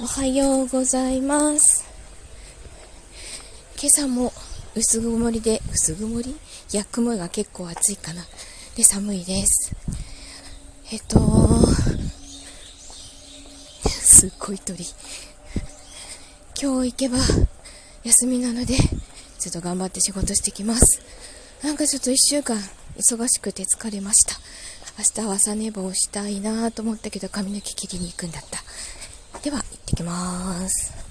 おはようございます。今朝も薄曇りで薄曇り？いや雲が結構暑いかな。で寒いです。えっとすっごい鳥。今日行けば休みなのでちょっと頑張って仕事してきます。なんかちょっと1週間忙しくて疲れました。明日は朝寝坊したいなと思ったけど髪の毛切りに行くんだった。きます。